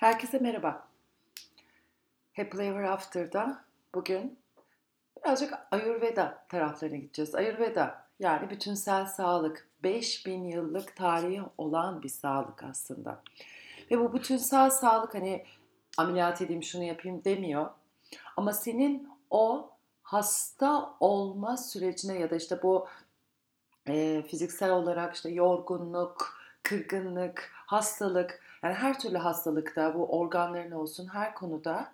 Herkese merhaba. Happy Ever After'da bugün birazcık Ayurveda taraflarına gideceğiz. Ayurveda yani bütünsel sağlık. 5000 yıllık tarihi olan bir sağlık aslında. Ve bu bütünsel sağlık hani ameliyat edeyim şunu yapayım demiyor. Ama senin o hasta olma sürecine ya da işte bu e, fiziksel olarak işte yorgunluk, kırgınlık, hastalık yani her türlü hastalıkta bu organların olsun her konuda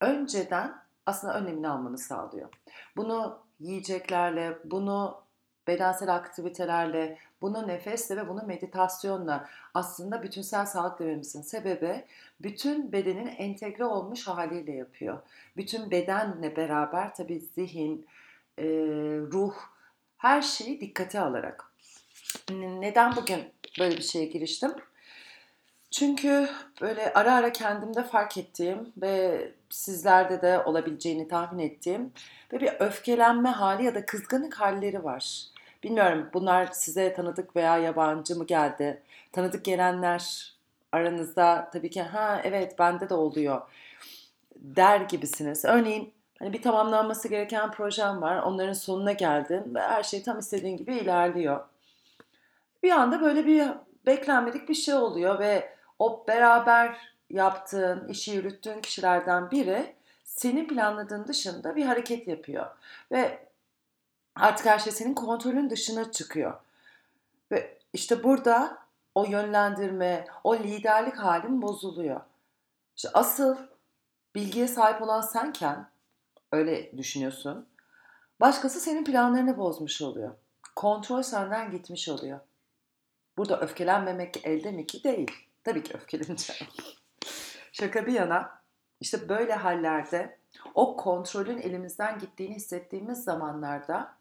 önceden aslında önlemini almanı sağlıyor. Bunu yiyeceklerle, bunu bedensel aktivitelerle, bunu nefesle ve bunu meditasyonla aslında bütünsel sağlık dememizin sebebi bütün bedenin entegre olmuş haliyle yapıyor. Bütün bedenle beraber tabii zihin, ruh, her şeyi dikkate alarak. Neden bugün böyle bir şeye giriştim? Çünkü böyle ara ara kendimde fark ettiğim ve sizlerde de olabileceğini tahmin ettiğim ve bir öfkelenme hali ya da kızgınlık halleri var. Bilmiyorum bunlar size tanıdık veya yabancı mı geldi? Tanıdık gelenler aranızda tabii ki ha evet bende de oluyor der gibisiniz. Örneğin hani bir tamamlanması gereken projem var. Onların sonuna geldin ve her şey tam istediğin gibi ilerliyor. Bir anda böyle bir beklenmedik bir şey oluyor ve o beraber yaptığın, işi yürüttüğün kişilerden biri senin planladığın dışında bir hareket yapıyor. Ve artık her şey senin kontrolün dışına çıkıyor. Ve işte burada o yönlendirme, o liderlik halin bozuluyor. İşte asıl bilgiye sahip olan senken öyle düşünüyorsun. Başkası senin planlarını bozmuş oluyor. Kontrol senden gitmiş oluyor. Burada öfkelenmemek elde mi ki? Değil. Tabii ki öfkeleneceğim. Şaka bir yana işte böyle hallerde o kontrolün elimizden gittiğini hissettiğimiz zamanlarda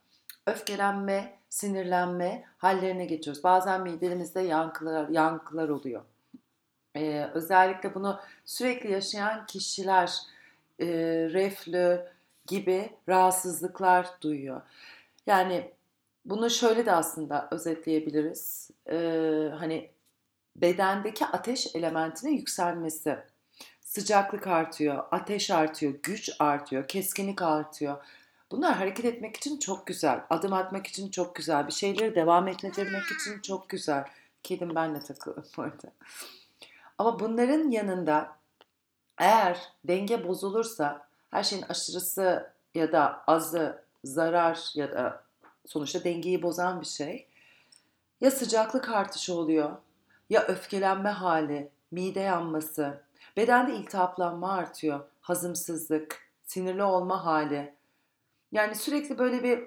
öfkelenme, sinirlenme hallerine geçiyoruz. Bazen midemizde yankılar, yankılar oluyor. Ee, özellikle bunu sürekli yaşayan kişiler e, reflü gibi rahatsızlıklar duyuyor. Yani bunu şöyle de aslında özetleyebiliriz. Ee, hani bedendeki ateş elementine yükselmesi. Sıcaklık artıyor, ateş artıyor, güç artıyor, keskinlik artıyor. Bunlar hareket etmek için çok güzel. Adım atmak için çok güzel. Bir şeyleri devam ettirmek için çok güzel. Kedim benle takılı bu arada. Ama bunların yanında eğer denge bozulursa her şeyin aşırısı ya da azı zarar ya da sonuçta dengeyi bozan bir şey. Ya sıcaklık artışı oluyor ya öfkelenme hali, mide yanması, bedende iltihaplanma artıyor, hazımsızlık, sinirli olma hali. Yani sürekli böyle bir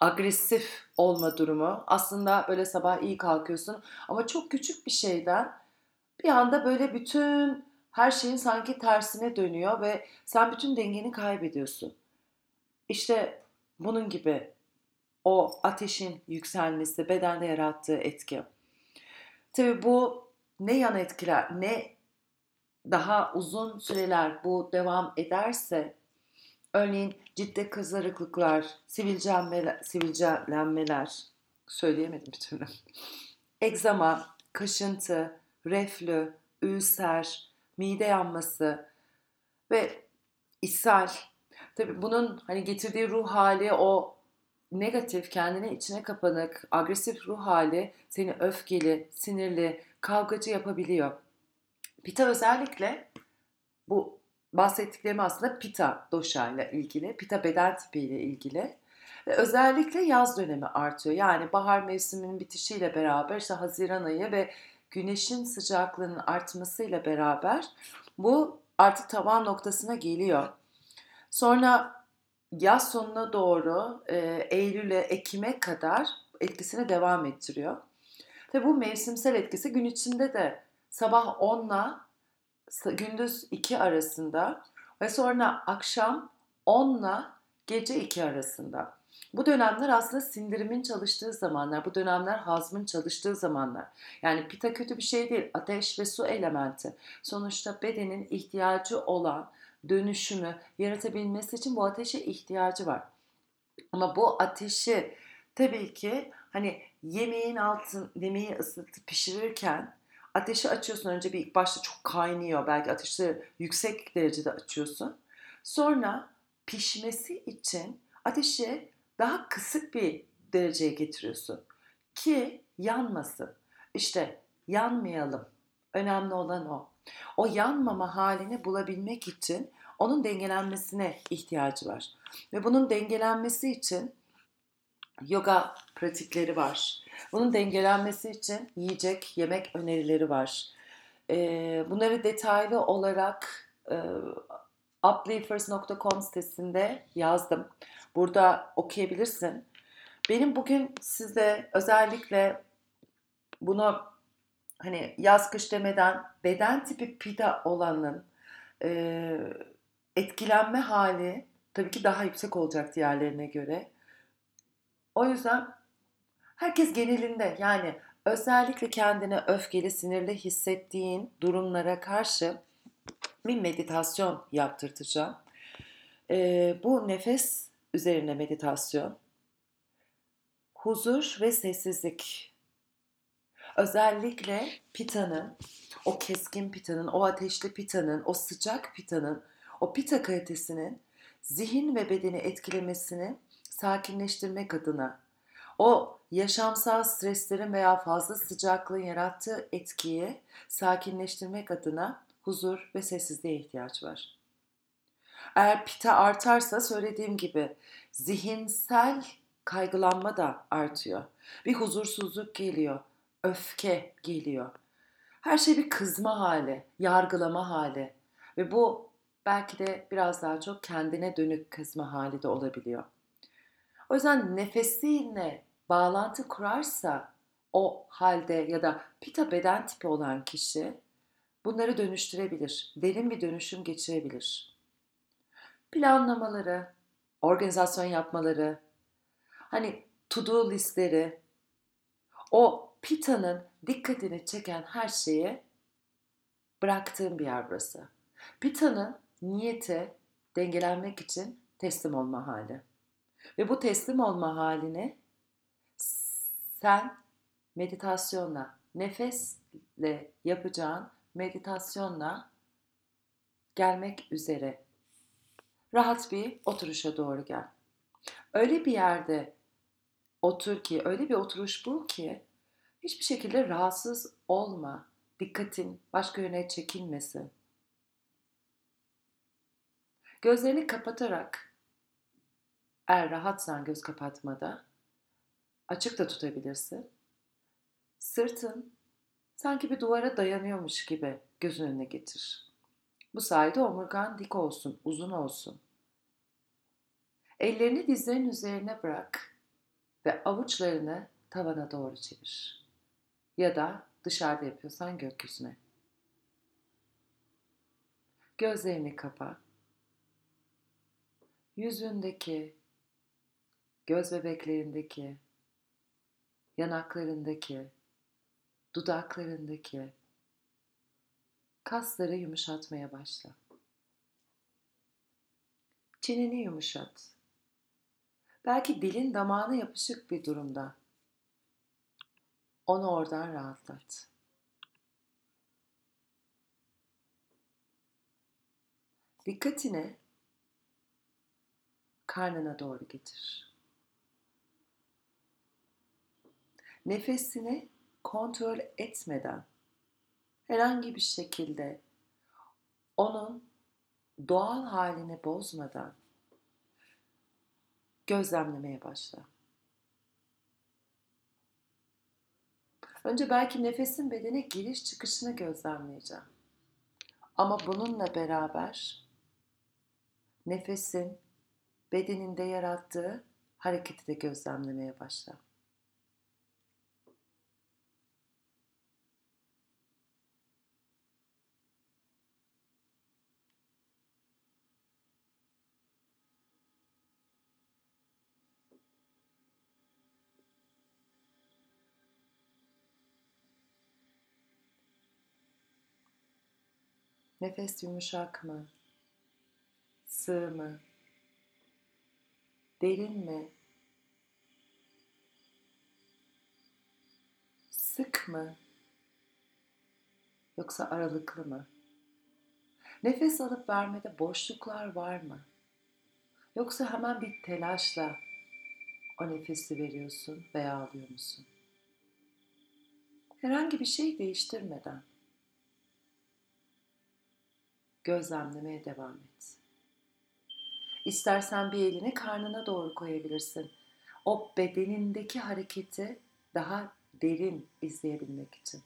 agresif olma durumu. Aslında böyle sabah iyi kalkıyorsun ama çok küçük bir şeyden bir anda böyle bütün her şeyin sanki tersine dönüyor ve sen bütün dengeni kaybediyorsun. İşte bunun gibi o ateşin yükselmesi, bedende yarattığı etki. Tabii bu ne yan etkiler, ne daha uzun süreler bu devam ederse, örneğin ciddi kızarıklıklar, sivilcelenmeler, sivilcelenmeler söyleyemedim bir türlü. Egzama, kaşıntı, reflü, ülser, mide yanması ve ishal. Tabii bunun hani getirdiği ruh hali o negatif, kendine içine kapanık, agresif ruh hali seni öfkeli, sinirli, kavgacı yapabiliyor. Pita özellikle bu bahsettiklerim aslında pita doşa ile ilgili, pita beden tipi ile ilgili. Ve özellikle yaz dönemi artıyor. Yani bahar mevsiminin bitişiyle beraber işte Haziran ayı ve güneşin sıcaklığının artmasıyla beraber bu artık tavan noktasına geliyor. Sonra yaz sonuna doğru e, Eylül'e, Ekim'e kadar etkisini devam ettiriyor. Ve bu mevsimsel etkisi gün içinde de sabah 10 ile gündüz 2 arasında ve sonra akşam 10 ile gece 2 arasında. Bu dönemler aslında sindirimin çalıştığı zamanlar, bu dönemler hazmın çalıştığı zamanlar. Yani pita kötü bir şey değil, ateş ve su elementi. Sonuçta bedenin ihtiyacı olan dönüşümü yaratabilmesi için bu ateşe ihtiyacı var. Ama bu ateşi tabii ki hani yemeğin altın, yemeği ısıtıp pişirirken ateşi açıyorsun. Önce bir ilk başta çok kaynıyor. Belki ateşi yüksek derecede açıyorsun. Sonra pişmesi için ateşi daha kısık bir dereceye getiriyorsun. Ki yanmasın. İşte yanmayalım. Önemli olan o. O yanmama halini bulabilmek için onun dengelenmesine ihtiyacı var. Ve bunun dengelenmesi için yoga pratikleri var. Bunun dengelenmesi için yiyecek, yemek önerileri var. Bunları detaylı olarak e, sitesinde yazdım. Burada okuyabilirsin. Benim bugün size özellikle bunu hani yaz kış demeden beden tipi pita olanın e, etkilenme hali tabii ki daha yüksek olacak diğerlerine göre. O yüzden herkes genelinde yani özellikle kendine öfkeli, sinirli hissettiğin durumlara karşı bir meditasyon yaptırtacağım. Ee, bu nefes üzerine meditasyon. Huzur ve sessizlik. Özellikle pitanın, o keskin pitanın, o ateşli pitanın, o sıcak pitanın, o pita kalitesinin zihin ve bedeni etkilemesini sakinleştirmek adına o yaşamsal streslerin veya fazla sıcaklığın yarattığı etkiyi sakinleştirmek adına huzur ve sessizliğe ihtiyaç var. Eğer pita artarsa söylediğim gibi zihinsel kaygılanma da artıyor. Bir huzursuzluk geliyor, öfke geliyor. Her şey bir kızma hali, yargılama hali ve bu belki de biraz daha çok kendine dönük kızma hali de olabiliyor. O yüzden nefesiyle bağlantı kurarsa o halde ya da pita beden tipi olan kişi bunları dönüştürebilir. Derin bir dönüşüm geçirebilir. Planlamaları, organizasyon yapmaları, hani to-do listleri, o pitanın dikkatini çeken her şeyi bıraktığım bir yer burası. Pitanın niyeti dengelenmek için teslim olma hali. Ve bu teslim olma halini sen meditasyonla, nefesle yapacağın meditasyonla gelmek üzere rahat bir oturuşa doğru gel. Öyle bir yerde otur ki, öyle bir oturuş bul ki hiçbir şekilde rahatsız olma. Dikkatin başka yöne çekilmesin. Gözlerini kapatarak eğer rahatsan göz kapatmada açık da tutabilirsin. Sırtın sanki bir duvara dayanıyormuş gibi gözün önüne getir. Bu sayede omurgan dik olsun, uzun olsun. Ellerini dizlerin üzerine bırak ve avuçlarını tavana doğru çevir. Ya da dışarıda yapıyorsan gökyüzüne. Gözlerini kapa. Yüzündeki, göz bebeklerindeki, yanaklarındaki, dudaklarındaki kasları yumuşatmaya başla. Çeneni yumuşat. Belki dilin damağına yapışık bir durumda. Onu oradan rahatlat. Dikkatini karnına doğru getir. Nefesini kontrol etmeden herhangi bir şekilde onun doğal halini bozmadan gözlemlemeye başla. Önce belki nefesin bedene giriş çıkışını gözlemleyeceğim. Ama bununla beraber nefesin bedeninde yarattığı hareketi de gözlemlemeye başla. Nefes yumuşak mı? Sığ mı? Derin mi? Sık mı? Yoksa aralıklı mı? Nefes alıp vermede boşluklar var mı? Yoksa hemen bir telaşla o nefesi veriyorsun veya alıyor musun? Herhangi bir şey değiştirmeden gözlemlemeye devam et. İstersen bir elini karnına doğru koyabilirsin. O bedenindeki hareketi daha derin izleyebilmek için.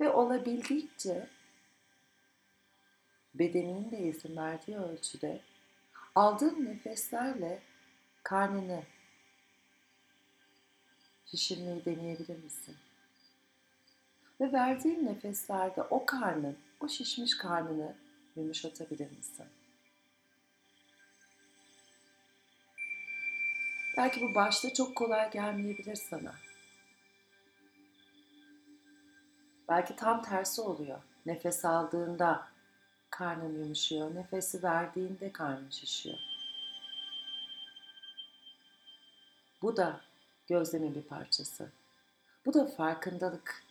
Ve olabildiğince bedeninin de izin verdiği ölçüde aldığın nefeslerle karnını şişirmeyi deneyebilir misin? Ve verdiğin nefeslerde o karnın, o şişmiş karnını yumuşatabilir misin? Belki bu başta çok kolay gelmeyebilir sana. Belki tam tersi oluyor. Nefes aldığında karnın yumuşuyor, nefesi verdiğinde karnın şişiyor. Bu da gözlemin bir parçası. Bu da farkındalık.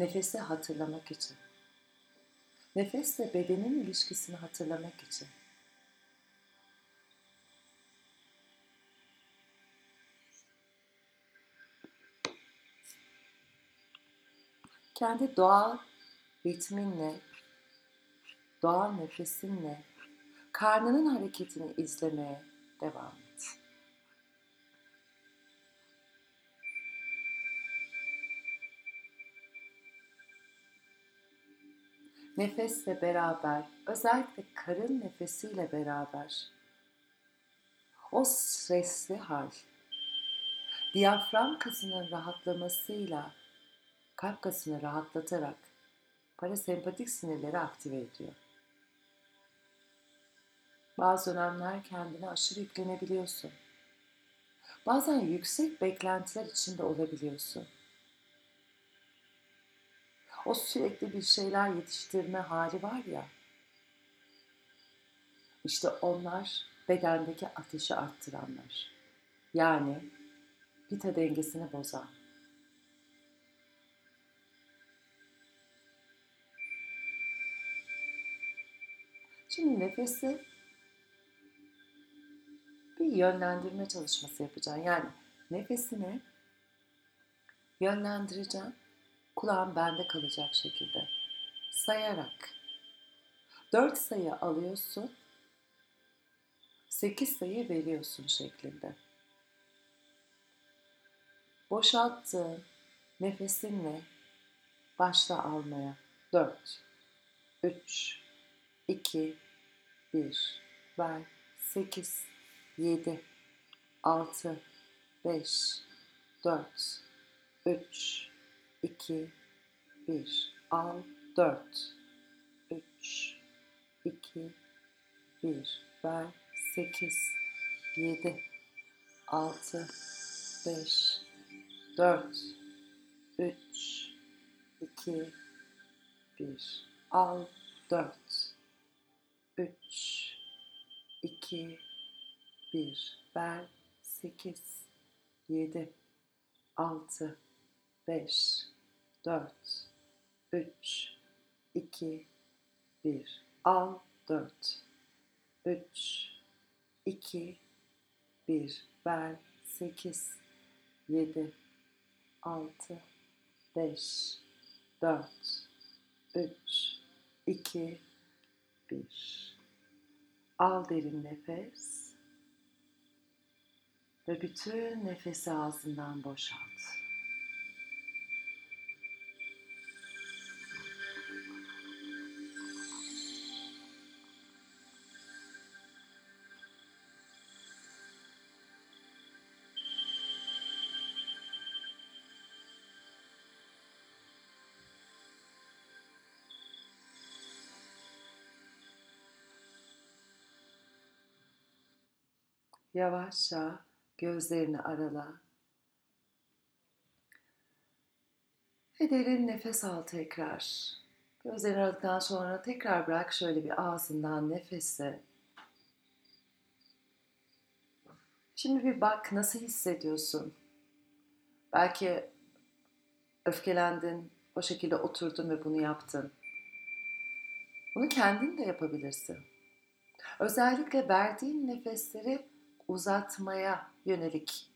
Nefesi hatırlamak için. Nefesle bedenin ilişkisini hatırlamak için. Kendi doğal ritminle, doğal nefesinle karnının hareketini izlemeye devam et. Nefesle beraber, özellikle karın nefesiyle beraber o stresli hal, diyafram kasının rahatlamasıyla kalp kasını rahatlatarak parasempatik sinirleri aktive ediyor. Bazı dönemler kendine aşırı yüklenebiliyorsun. Bazen yüksek beklentiler içinde olabiliyorsun. O sürekli bir şeyler yetiştirme hali var ya. İşte onlar bedendeki ateşi arttıranlar. Yani pita dengesini bozan. Şimdi nefesi bir yönlendirme çalışması yapacaksın. Yani nefesini yönlendireceğim. Kulağın bende kalacak şekilde. Sayarak. Dört sayı alıyorsun. Sekiz sayı veriyorsun şeklinde. Boşalttığın nefesinle başla almaya. Dört, üç, 2, 1, ver, 8, 7, 6, 5, 4, 3, 2, 1, al, 4, 3, 2, 1, ver, 8, 7, 6, 5, 4, 3, 2, 1, al, 4, 3, 2, 1, ver, 8, 7, 6, 5, 4, 3, 2, 1, al, 4, 3, 2, 1, ver, 8, 7, 6, 5, 4, 3, 2, 1. Al derin nefes ve bütün nefesi ağzından boşalt. Yavaşça gözlerini arala. Ve derin nefes al tekrar. Gözlerini aradıktan sonra tekrar bırak şöyle bir ağzından nefesi. Şimdi bir bak nasıl hissediyorsun? Belki öfkelendin, o şekilde oturdun ve bunu yaptın. Bunu kendin de yapabilirsin. Özellikle verdiğin nefesleri uzatmaya yönelik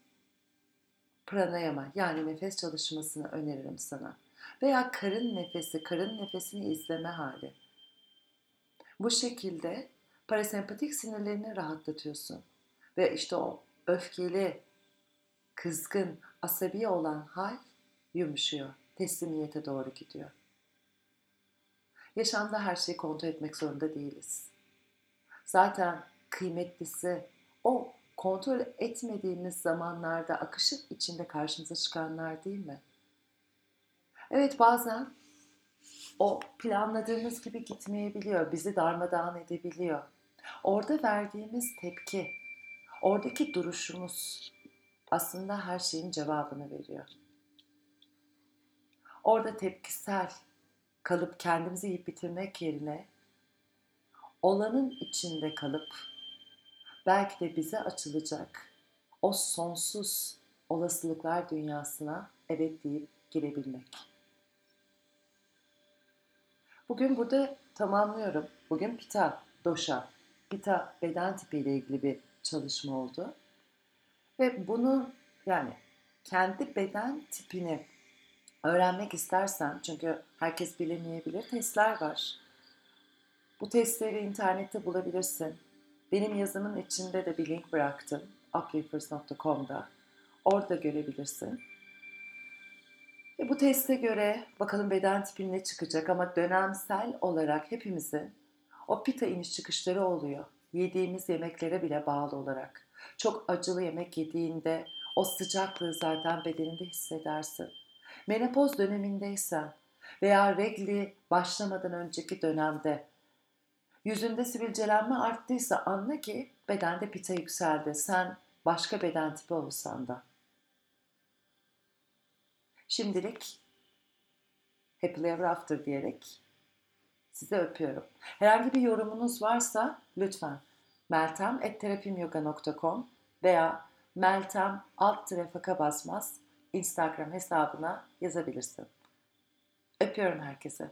pranayama yani nefes çalışmasını öneririm sana. Veya karın nefesi, karın nefesini izleme hali. Bu şekilde parasempatik sinirlerini rahatlatıyorsun. Ve işte o öfkeli, kızgın, asabi olan hal yumuşuyor. Teslimiyete doğru gidiyor. Yaşamda her şeyi kontrol etmek zorunda değiliz. Zaten kıymetlisi o kontrol etmediğimiz zamanlarda akışın içinde karşımıza çıkanlar değil mi? Evet bazen o planladığımız gibi gitmeyebiliyor, bizi darmadağın edebiliyor. Orada verdiğimiz tepki, oradaki duruşumuz aslında her şeyin cevabını veriyor. Orada tepkisel kalıp kendimizi yiyip bitirmek yerine olanın içinde kalıp belki de bize açılacak o sonsuz olasılıklar dünyasına evet deyip girebilmek. Bugün burada tamamlıyorum. Bugün Pita, Dosha, Pita beden tipiyle ilgili bir çalışma oldu. Ve bunu yani kendi beden tipini öğrenmek istersen çünkü herkes bilemeyebilir testler var. Bu testleri internette bulabilirsin. Benim yazımın içinde de bir link bıraktım. uplifters.com'da. Orada görebilirsin. Ve bu teste göre bakalım beden tipin ne çıkacak ama dönemsel olarak hepimizin o pita iniş çıkışları oluyor. Yediğimiz yemeklere bile bağlı olarak. Çok acılı yemek yediğinde o sıcaklığı zaten bedeninde hissedersin. Menopoz dönemindeysen veya regli başlamadan önceki dönemde yüzünde sivilcelenme arttıysa anla ki bedende pita yükseldi. Sen başka beden tipi olsan da. Şimdilik Happily Ever After diyerek size öpüyorum. Herhangi bir yorumunuz varsa lütfen meltem.terapimyoga.com veya meltem alt faka basmaz Instagram hesabına yazabilirsin. Öpüyorum herkese.